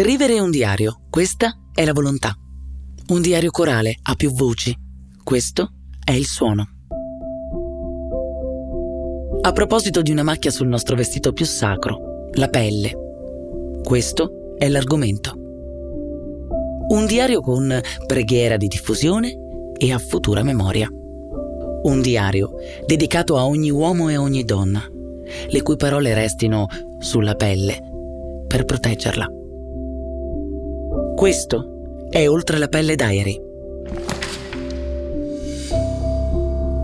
Scrivere un diario, questa è la volontà. Un diario corale ha più voci, questo è il suono. A proposito di una macchia sul nostro vestito più sacro, la pelle. Questo è l'argomento. Un diario con preghiera di diffusione e a futura memoria. Un diario dedicato a ogni uomo e ogni donna, le cui parole restino sulla pelle per proteggerla. Questo è Oltre la pelle Diary.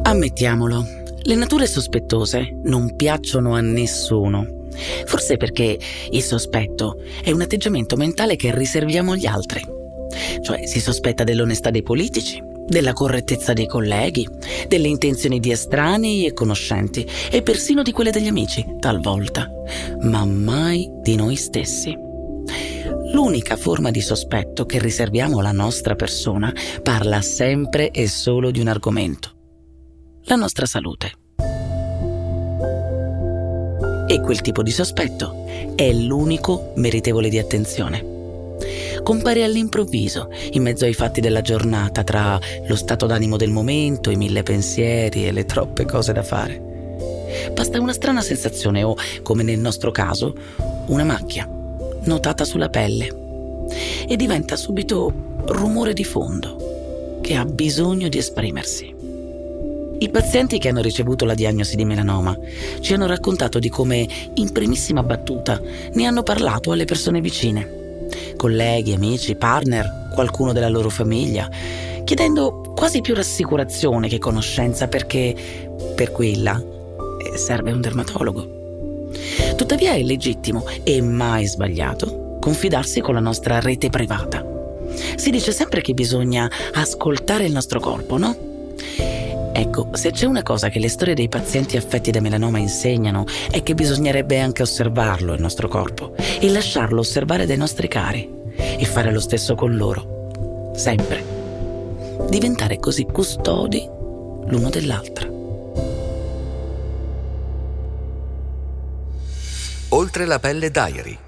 Ammettiamolo, le nature sospettose non piacciono a nessuno. Forse perché il sospetto è un atteggiamento mentale che riserviamo agli altri. Cioè si sospetta dell'onestà dei politici, della correttezza dei colleghi, delle intenzioni di estranei e conoscenti e persino di quelle degli amici, talvolta, ma mai di noi stessi. L'unica forma di sospetto che riserviamo alla nostra persona parla sempre e solo di un argomento, la nostra salute. E quel tipo di sospetto è l'unico meritevole di attenzione. Compare all'improvviso, in mezzo ai fatti della giornata, tra lo stato d'animo del momento, i mille pensieri e le troppe cose da fare. Basta una strana sensazione o, come nel nostro caso, una macchia notata sulla pelle e diventa subito rumore di fondo che ha bisogno di esprimersi. I pazienti che hanno ricevuto la diagnosi di melanoma ci hanno raccontato di come, in primissima battuta, ne hanno parlato alle persone vicine, colleghi, amici, partner, qualcuno della loro famiglia, chiedendo quasi più rassicurazione che conoscenza perché per quella eh, serve un dermatologo. Tuttavia è legittimo e mai sbagliato confidarsi con la nostra rete privata. Si dice sempre che bisogna ascoltare il nostro corpo, no? Ecco, se c'è una cosa che le storie dei pazienti affetti da melanoma insegnano è che bisognerebbe anche osservarlo il nostro corpo e lasciarlo osservare dai nostri cari e fare lo stesso con loro. Sempre. Diventare così custodi l'uno dell'altra. Oltre la pelle Diary.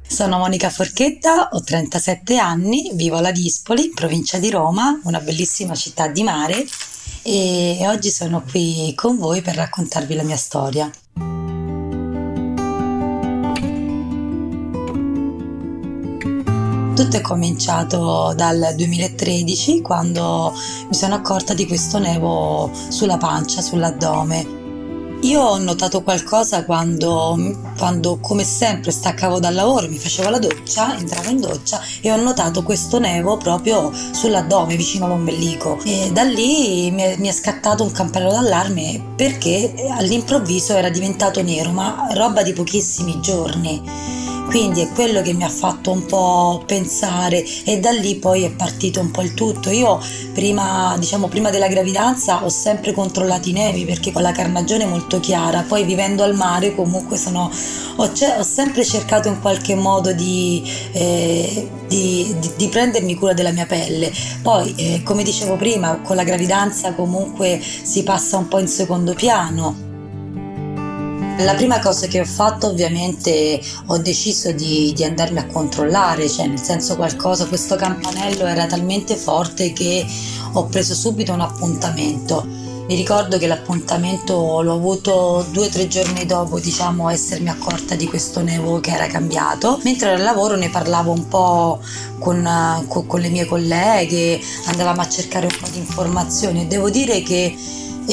Sono Monica Forchetta, ho 37 anni, vivo a Ladispoli, in provincia di Roma, una bellissima città di mare e oggi sono qui con voi per raccontarvi la mia storia. Tutto è cominciato dal 2013 quando mi sono accorta di questo nevo sulla pancia, sull'addome io ho notato qualcosa quando, quando, come sempre, staccavo dal lavoro, mi facevo la doccia, entravo in doccia e ho notato questo nevo proprio sull'addome, vicino all'ombelico. E da lì mi è, mi è scattato un campanello d'allarme perché all'improvviso era diventato nero, ma roba di pochissimi giorni quindi è quello che mi ha fatto un po' pensare e da lì poi è partito un po' il tutto. Io prima, diciamo, prima della gravidanza ho sempre controllato i nevi perché con la carnagione molto chiara, poi vivendo al mare comunque sono, ho, ho sempre cercato in qualche modo di, eh, di, di, di, prendermi cura della mia pelle. Poi, eh, come dicevo prima, con la gravidanza comunque si passa un po' in secondo piano la prima cosa che ho fatto ovviamente ho deciso di, di, andarmi a controllare, cioè nel senso qualcosa, questo campanello era talmente forte che ho preso subito un appuntamento. Mi ricordo che l'appuntamento l'ho avuto due o tre giorni dopo, diciamo, essermi accorta di questo nevo che era cambiato. Mentre al lavoro ne parlavo un po' con, con, con le mie colleghe, andavamo a cercare un po' di informazioni e devo dire che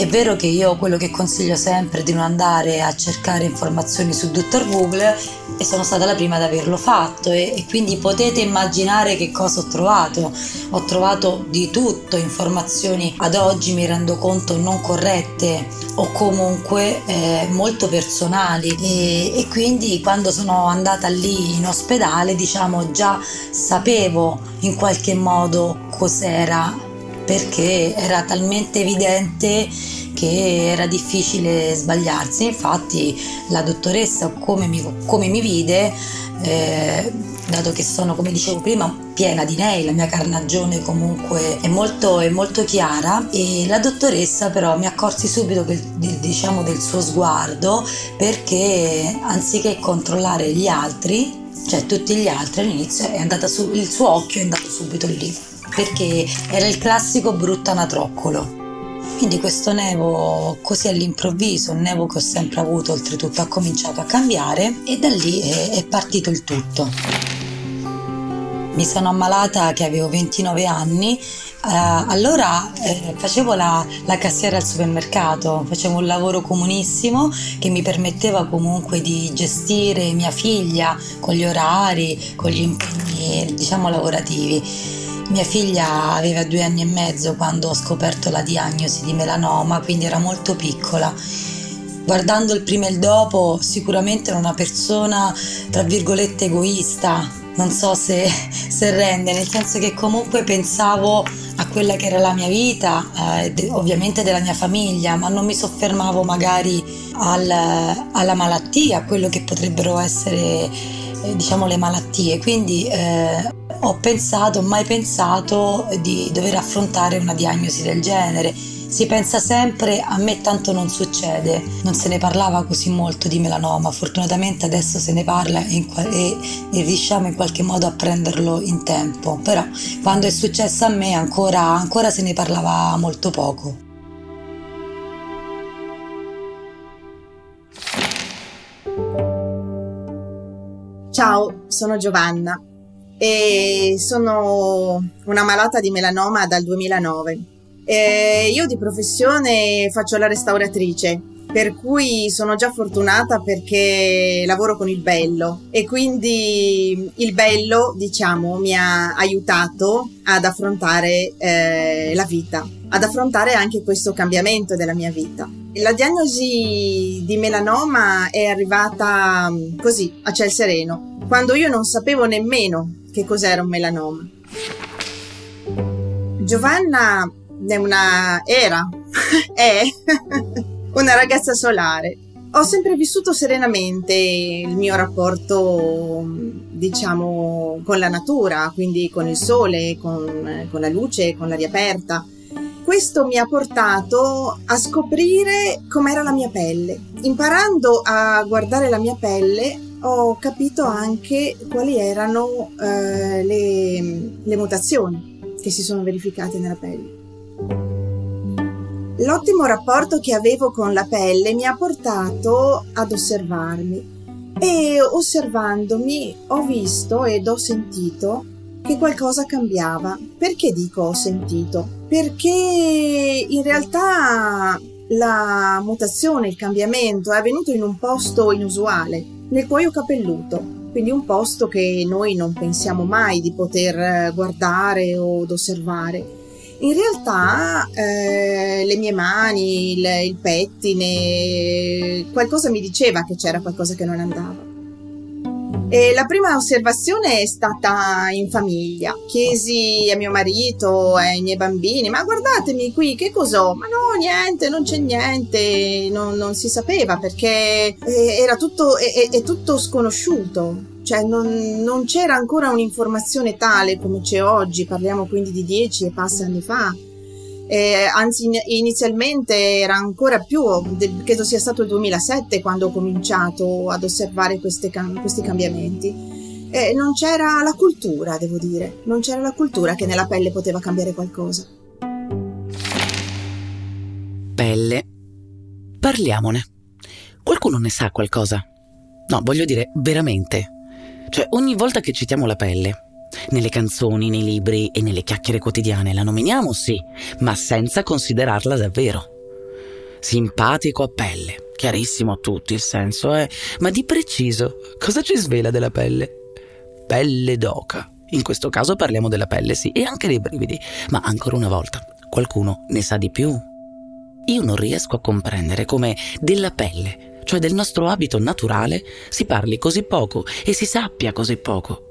è vero che io quello che consiglio sempre è di non andare a cercare informazioni su Dr. Google e sono stata la prima ad averlo fatto e, e, quindi potete immaginare che cosa ho trovato. Ho trovato di tutto, informazioni ad oggi mi rendo conto non corrette o comunque eh, molto personali e, e quindi quando sono andata lì in ospedale diciamo già sapevo in qualche modo cos'era perché era talmente evidente che era difficile sbagliarsi. Infatti la dottoressa come mi, come mi vide, eh, dato che sono, come dicevo prima, piena di nei, la mia carnagione comunque è molto, è molto chiara e la dottoressa però mi accorsi subito che, diciamo, del suo sguardo perché anziché controllare gli altri, cioè tutti gli altri all'inizio è andata su, il suo occhio è andato subito lì perché era il classico brutto anatroccolo. Quindi questo nevo così all'improvviso, un nevo che ho sempre avuto oltretutto ha cominciato a cambiare e da lì è, partito il tutto. Mi sono ammalata che avevo 29 anni, uh, allora eh, facevo la, la, cassiera al supermercato, facevo un lavoro comunissimo che mi permetteva comunque di gestire mia figlia con gli orari, con gli impegni diciamo lavorativi mia figlia aveva due anni e mezzo quando ho scoperto la diagnosi di melanoma, quindi era molto piccola. Guardando il prima e il dopo, sicuramente era una persona, tra virgolette, egoista, non so se, se rende, nel senso che comunque pensavo a quella che era la mia vita, eh, ovviamente della mia famiglia, ma non mi soffermavo magari al, alla malattia, a quello che potrebbero essere eh, diciamo le malattie. Quindi eh, ho pensato, mai pensato di dover affrontare una diagnosi del genere. Si pensa sempre, a me tanto non succede, non se ne parlava così molto di melanoma, fortunatamente adesso se ne parla e, e, e riusciamo in qualche modo a prenderlo in tempo, però quando è successo a me ancora, ancora se ne parlava molto poco. Ciao, sono Giovanna e sono una malata di melanoma dal 2009. E io di professione faccio la restauratrice, per cui sono già fortunata perché lavoro con il bello e quindi il bello, diciamo, mi ha aiutato ad affrontare eh, la vita, ad affrontare anche questo cambiamento della mia vita. La diagnosi di melanoma è arrivata mm, così, a ciel sereno, quando io non sapevo nemmeno che cos'era un melanoma. Giovanna è una era, è una ragazza solare. Ho sempre vissuto serenamente il mio rapporto, diciamo, con la natura, quindi con il sole, con, con la luce, con l'aria aperta. Questo mi ha portato a scoprire com'era la mia pelle. Imparando a guardare la mia pelle, ho capito anche quali erano eh, le, le mutazioni che si sono verificate nella pelle. L'ottimo rapporto che avevo con la pelle mi ha portato ad osservarmi e osservandomi ho visto ed ho sentito che qualcosa cambiava. Perché dico ho sentito? Perché in realtà la mutazione, il cambiamento è avvenuto in un posto inusuale, nel cuoio capelluto, quindi un posto che noi non pensiamo mai di poter eh, guardare o osservare. In realtà eh, le mie mani, il, il pettine, qualcosa mi diceva che c'era qualcosa che non andava. E la prima osservazione è stata in famiglia. Chiesi a mio marito e ai miei bambini: Ma guardatemi qui, che cos'ho? Ma no, niente, non c'è niente. Non, non si sapeva perché era tutto, è, è tutto sconosciuto. Cioè, non, non c'era ancora un'informazione tale come c'è oggi. Parliamo quindi di dieci e passi anni fa eh, anzi inizialmente era ancora più, credo sia stato il 2007 quando ho cominciato ad osservare questi cambiamenti. Eh, non c'era la cultura, devo dire, non c'era la cultura che nella pelle poteva cambiare qualcosa. Pelle. Parliamone. Qualcuno ne sa qualcosa? No, voglio dire, veramente. Cioè, ogni volta che citiamo la pelle, nelle canzoni, nei libri e nelle chiacchiere quotidiane la nominiamo, sì, ma senza considerarla davvero. Simpatico a pelle, chiarissimo a tutti il senso, eh, ma di preciso, cosa ci svela della pelle? Pelle d'oca. In questo caso parliamo della pelle, sì, e anche dei brividi, ma ancora una volta, qualcuno ne sa di più? Io non riesco a comprendere come della pelle, cioè del nostro abito naturale, si parli così poco e si sappia così poco.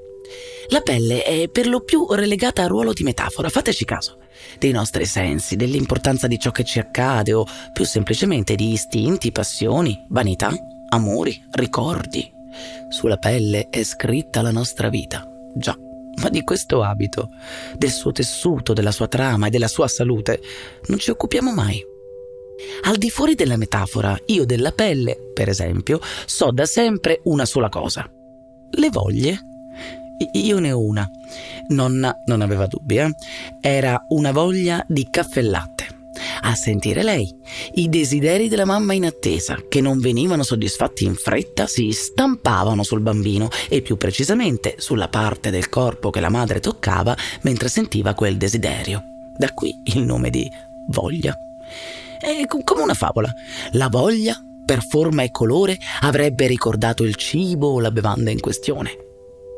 La pelle è per lo più relegata al ruolo di metafora, fateci caso. dei nostri sensi, dell'importanza di ciò che ci accade o più semplicemente di istinti, passioni, vanità, amori, ricordi. Sulla pelle è scritta la nostra vita, già, ma di questo abito, del suo tessuto, della sua trama e della sua salute non ci occupiamo mai. Al di fuori della metafora, io della pelle, per esempio, so da sempre una sola cosa. Le voglie. Io ne ho una. Nonna non aveva dubbi, eh? Era una voglia di caffè latte. A sentire lei, i desideri della mamma in attesa, che non venivano soddisfatti in fretta, si stampavano sul bambino e più precisamente sulla parte del corpo che la madre toccava mentre sentiva quel desiderio. Da qui il nome di voglia. È come una favola. La voglia, per forma e colore, avrebbe ricordato il cibo o la bevanda in questione.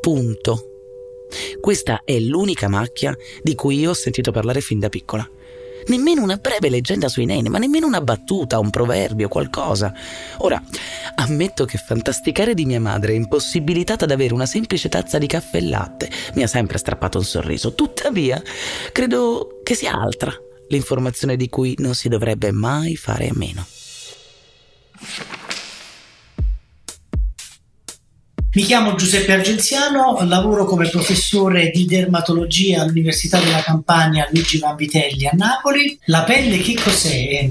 Punto. Questa è l'unica macchia di cui io ho sentito parlare fin da piccola. Nemmeno una breve leggenda sui neni, ma nemmeno una battuta, un proverbio, qualcosa. Ora, ammetto che fantasticare di mia madre, impossibilitata ad avere una semplice tazza di caffè e latte, mi ha sempre strappato un sorriso. Tuttavia, credo che sia altra l'informazione di cui non si dovrebbe mai fare a meno. Mi chiamo Giuseppe Argenziano, lavoro come professore di dermatologia all'Università della Campania Luigi Vanvitelli a Napoli. La pelle che cos'è?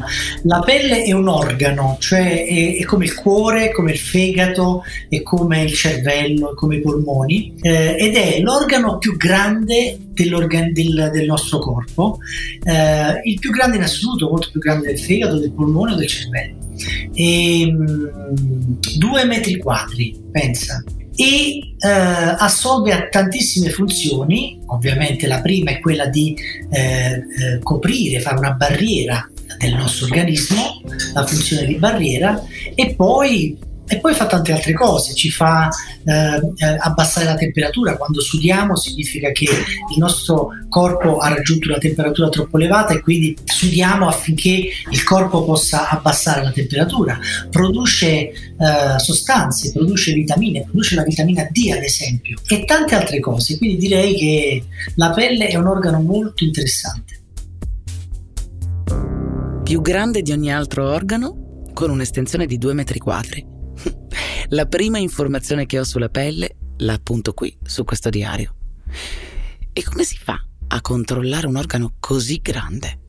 La pelle è un organo, cioè è, è come il cuore, come il fegato, è come il cervello, è come i polmoni eh, ed è l'organo più grande del, del, nostro corpo, eh, il più grande in assoluto, molto più grande del fegato, del polmone o del cervello. E, ehm, due metri quadri, pensa. E eh, assolve a tantissime funzioni, ovviamente la prima è quella di eh, eh, coprire, fare una barriera del nostro organismo, la funzione di barriera, e poi e poi fa tante altre cose, ci fa eh, eh, abbassare la temperatura, quando sudiamo significa che il nostro corpo ha raggiunto una temperatura troppo elevata e quindi sudiamo affinché il corpo possa abbassare la temperatura, produce eh, sostanze, produce vitamine, produce la vitamina D ad esempio e tante altre cose, quindi direi che la pelle è un organo molto interessante. Più grande di ogni altro organo, con un'estensione di 2 metri quadri la prima informazione che ho sulla pelle la appunto qui, su questo diario. E come si fa a controllare un organo così grande?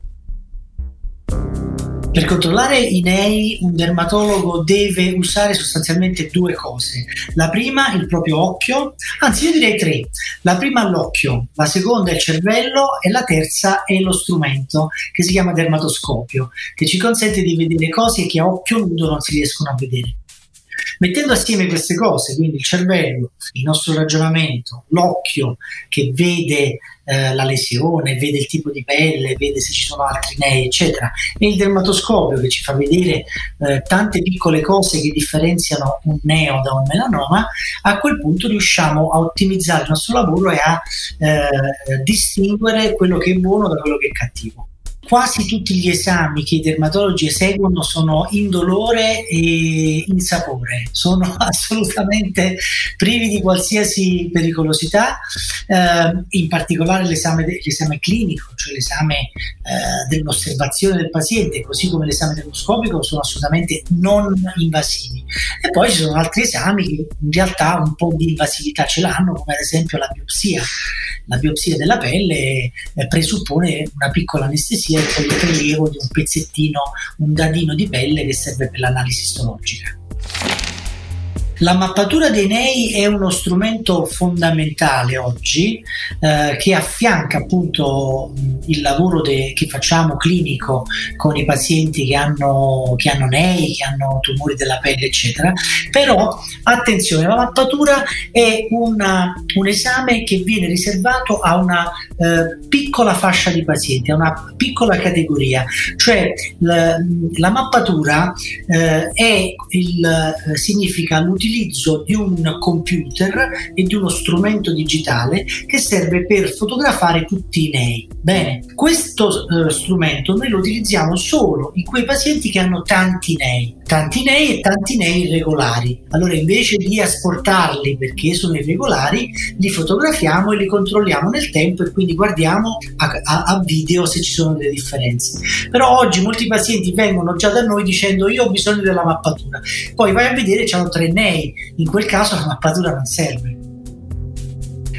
Per controllare i nei un dermatologo deve usare sostanzialmente due cose. La prima il proprio occhio, anzi io direi tre. La prima l'occhio, la seconda il cervello e la terza è lo strumento che si chiama dermatoscopio, che ci consente di vedere cose che a occhio nudo non si riescono a vedere. Mettendo assieme queste cose, quindi il cervello, il nostro ragionamento, l'occhio che vede eh, la lesione, vede il tipo di pelle, vede se ci sono altri nei, eccetera, e il dermatoscopio che ci fa vedere eh, tante piccole cose che differenziano un neo da un melanoma, a quel punto riusciamo a ottimizzare il nostro lavoro e a eh, distinguere quello che è buono da quello che è cattivo quasi tutti gli esami che i dermatologi eseguono sono indolore e insapore, sono assolutamente privi di qualsiasi pericolosità, eh, in particolare l'esame, l'esame, clinico, cioè l'esame eh, dell'osservazione del paziente, così come l'esame demoscopico, sono assolutamente non invasivi. E poi ci sono altri esami che in realtà un po' di invasività ce l'hanno, come ad esempio la biopsia. La biopsia della pelle eh, presuppone una piccola anestesia e poi di un pezzettino, un dadino di pelle che serve per l'analisi istologica. La mappatura dei nei è uno strumento fondamentale oggi eh, che affianca appunto il lavoro de- che facciamo clinico con i pazienti che hanno, che hanno nei, che hanno tumori della pelle, eccetera. Però attenzione, la mappatura è una, un esame che viene riservato a una eh, piccola fascia di pazienti, a una piccola categoria, cioè la, la mappatura eh, è il, eh, significa l'utilizzo l'utilizzo di un computer e di uno strumento digitale che serve per fotografare tutti i nei. Bene, questo eh, strumento noi lo utilizziamo solo in quei pazienti che hanno tanti nei tanti nei e tanti nei irregolari. Allora invece di asportarli perché sono irregolari, li fotografiamo e li controlliamo nel tempo e quindi guardiamo a, a, a video se ci sono delle differenze. Però oggi molti pazienti vengono già da noi dicendo io ho bisogno della mappatura, poi vai a vedere c'hanno tre nei, in quel caso la mappatura non serve.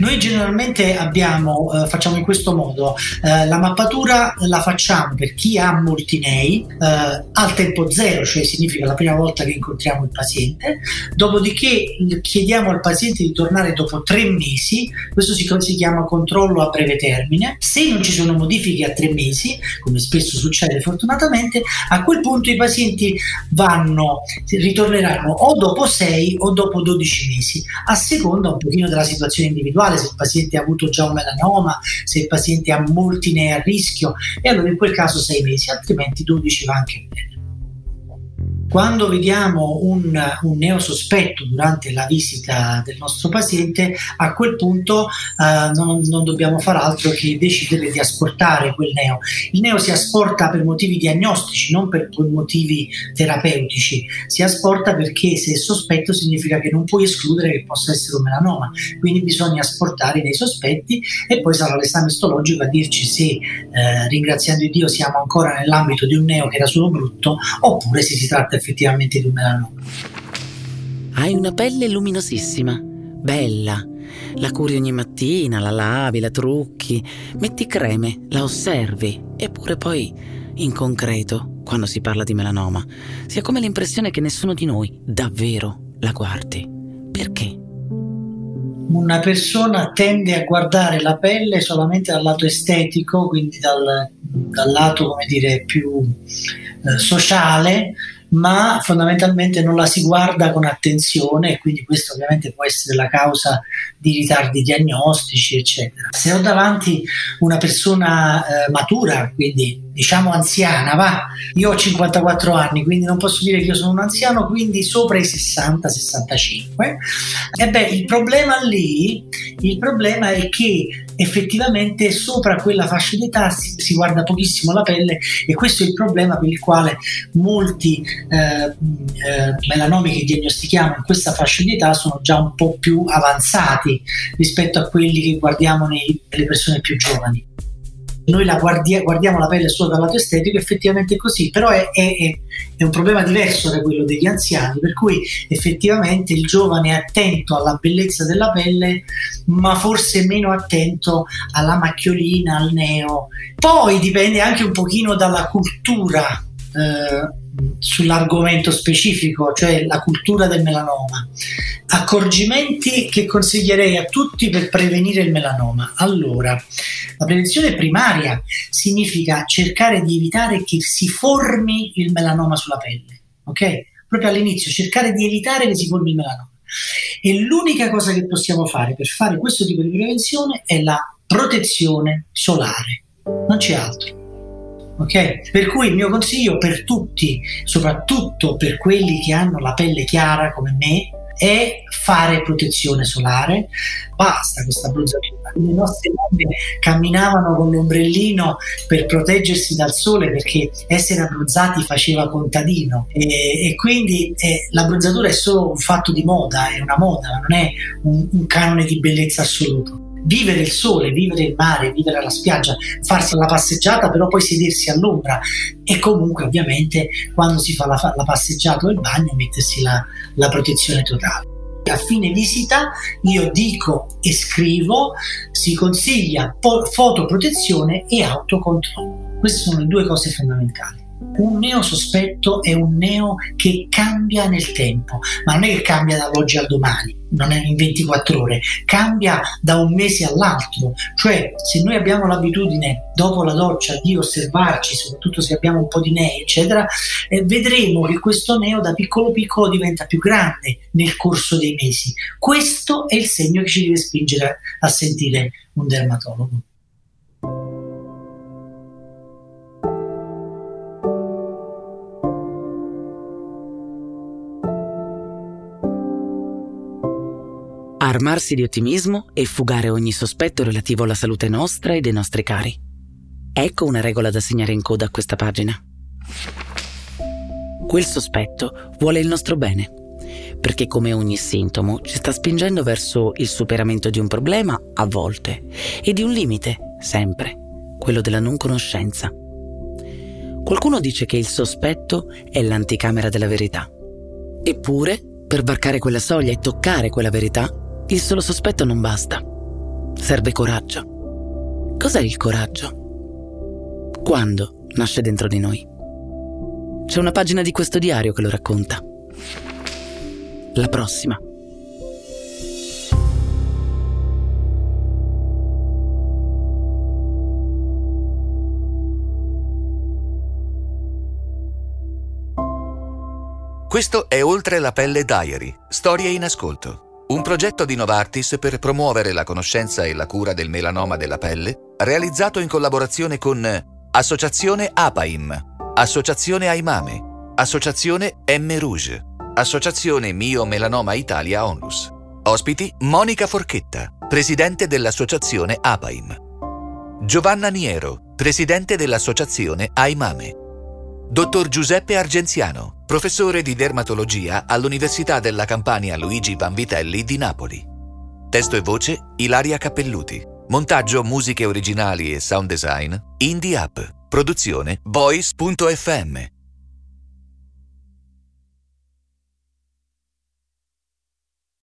Noi generalmente abbiamo, eh, facciamo in questo modo, eh, la mappatura la facciamo per chi ha molti nei eh, al tempo zero, cioè significa la prima volta che incontriamo il paziente, dopodiché chiediamo al paziente di tornare dopo tre mesi, questo si, si chiama controllo a breve termine, se non ci sono modifiche a tre mesi, come spesso succede fortunatamente, a quel punto i pazienti vanno, ritorneranno o dopo 6 o dopo 12 mesi, a seconda un pochino della situazione individuale se il paziente ha avuto già un melanoma, se il paziente ha molti ne a rischio, e allora in quel caso 6 mesi, altrimenti 12 va anche bene. Quando vediamo un, un neosospetto durante la visita del nostro paziente, a quel punto eh, non, non, dobbiamo fare altro che decidere di asportare quel neo. Il neo si asporta per motivi diagnostici, non per motivi terapeutici. Si asporta perché se è sospetto significa che non puoi escludere che possa essere un melanoma. Quindi bisogna asportare dei sospetti e poi sarà l'esame istologico a dirci se, eh, ringraziando Dio, siamo ancora nell'ambito di un neo che era solo brutto oppure se si tratta effettivamente di melanoma. Hai una pelle luminosissima, bella. La curi ogni mattina, la lavi, la trucchi, metti creme, la osservi, eppure poi, in concreto, quando si parla di melanoma, si ha come l'impressione che nessuno di noi davvero la guardi. Perché? Una persona tende a guardare la pelle solamente dal lato estetico, quindi dal, dal lato, come dire, più eh, sociale, ma fondamentalmente non la si guarda con attenzione e quindi questo ovviamente può essere la causa di ritardi diagnostici, eccetera. Se ho davanti una persona eh, matura, quindi diciamo anziana, va, io ho 54 anni, quindi non posso dire che io sono un anziano, quindi sopra i 60-65, e il problema lì, il problema è che effettivamente sopra quella fascia d'età si, si, guarda pochissimo la pelle e questo è il problema per il quale molti eh, eh, melanomi che diagnostichiamo in questa fascia di età sono già un po' più avanzati rispetto a quelli che guardiamo nelle persone più giovani noi la guardia, guardiamo la pelle solo dal lato estetico, effettivamente è così, però è, è, è, un problema diverso da quello degli anziani, per cui effettivamente il giovane è attento alla bellezza della pelle, ma forse meno attento alla macchiolina, al neo. Poi dipende anche un pochino dalla cultura. Eh, sull'argomento specifico, cioè la cultura del melanoma. Accorgimenti che consiglierei a tutti per prevenire il melanoma. Allora, la prevenzione primaria significa cercare di evitare che si formi il melanoma sulla pelle, ok? Proprio all'inizio, cercare di evitare che si formi il melanoma. E l'unica cosa che possiamo fare per fare questo tipo di prevenzione è la protezione solare, non c'è altro. Ok? Per cui il mio consiglio per tutti, soprattutto per quelli che hanno la pelle chiara come me, è fare protezione solare. Basta questa bronzatura. Le nostre mamme camminavano con l'ombrellino per proteggersi dal sole perché essere abbronzati faceva contadino e, e quindi eh, la bronzatura è solo un fatto di moda, è una moda, non è un, un canone di bellezza assoluto vivere il sole, vivere il mare, vivere la spiaggia, farsi la passeggiata, però poi sedersi all'ombra e comunque ovviamente quando si fa la, la passeggiata o il bagno mettersi la, la protezione totale. A fine visita io dico e scrivo, si consiglia fotoprotezione e autocontrollo. Queste sono le due cose fondamentali. Un neo sospetto è un neo che cambia nel tempo, ma non è che cambia dall'oggi al domani, non è in 24 ore, cambia da un mese all'altro. Cioè, se noi abbiamo l'abitudine dopo la doccia di osservarci, soprattutto se abbiamo un po' di nei, eccetera, eh, vedremo che questo neo da piccolo piccolo diventa più grande nel corso dei mesi. Questo è il segno che ci deve spingere a sentire un dermatologo. Armarsi di ottimismo e fugare ogni sospetto relativo alla salute nostra e dei nostri cari. Ecco una regola da segnare in coda a questa pagina. Quel sospetto vuole il nostro bene, perché come ogni sintomo ci sta spingendo verso il superamento di un problema a volte e di un limite sempre, quello della non conoscenza. Qualcuno dice che il sospetto è l'anticamera della verità. Eppure, per varcare quella soglia e toccare quella verità, il solo sospetto non basta. Serve coraggio. Cos'è il coraggio? Quando nasce dentro di noi? C'è una pagina di questo diario che lo racconta. La prossima. Questo è Oltre la pelle Diary, Storie in ascolto. Un progetto di Novartis per promuovere la conoscenza e la cura del melanoma della pelle, realizzato in collaborazione con Associazione APAIM, Associazione Aimame, Associazione M Rouge, Associazione Mio Melanoma Italia Onlus. Ospiti Monica Forchetta, presidente dell'Associazione APAIM. Giovanna Niero, presidente dell'Associazione Aimame. Dottor Giuseppe Argenziano, professore di dermatologia all'Università della Campania Luigi Vanvitelli di Napoli. Testo e voce Ilaria Cappelluti. Montaggio, musiche originali e sound design Indie App. Produzione Voice.fm.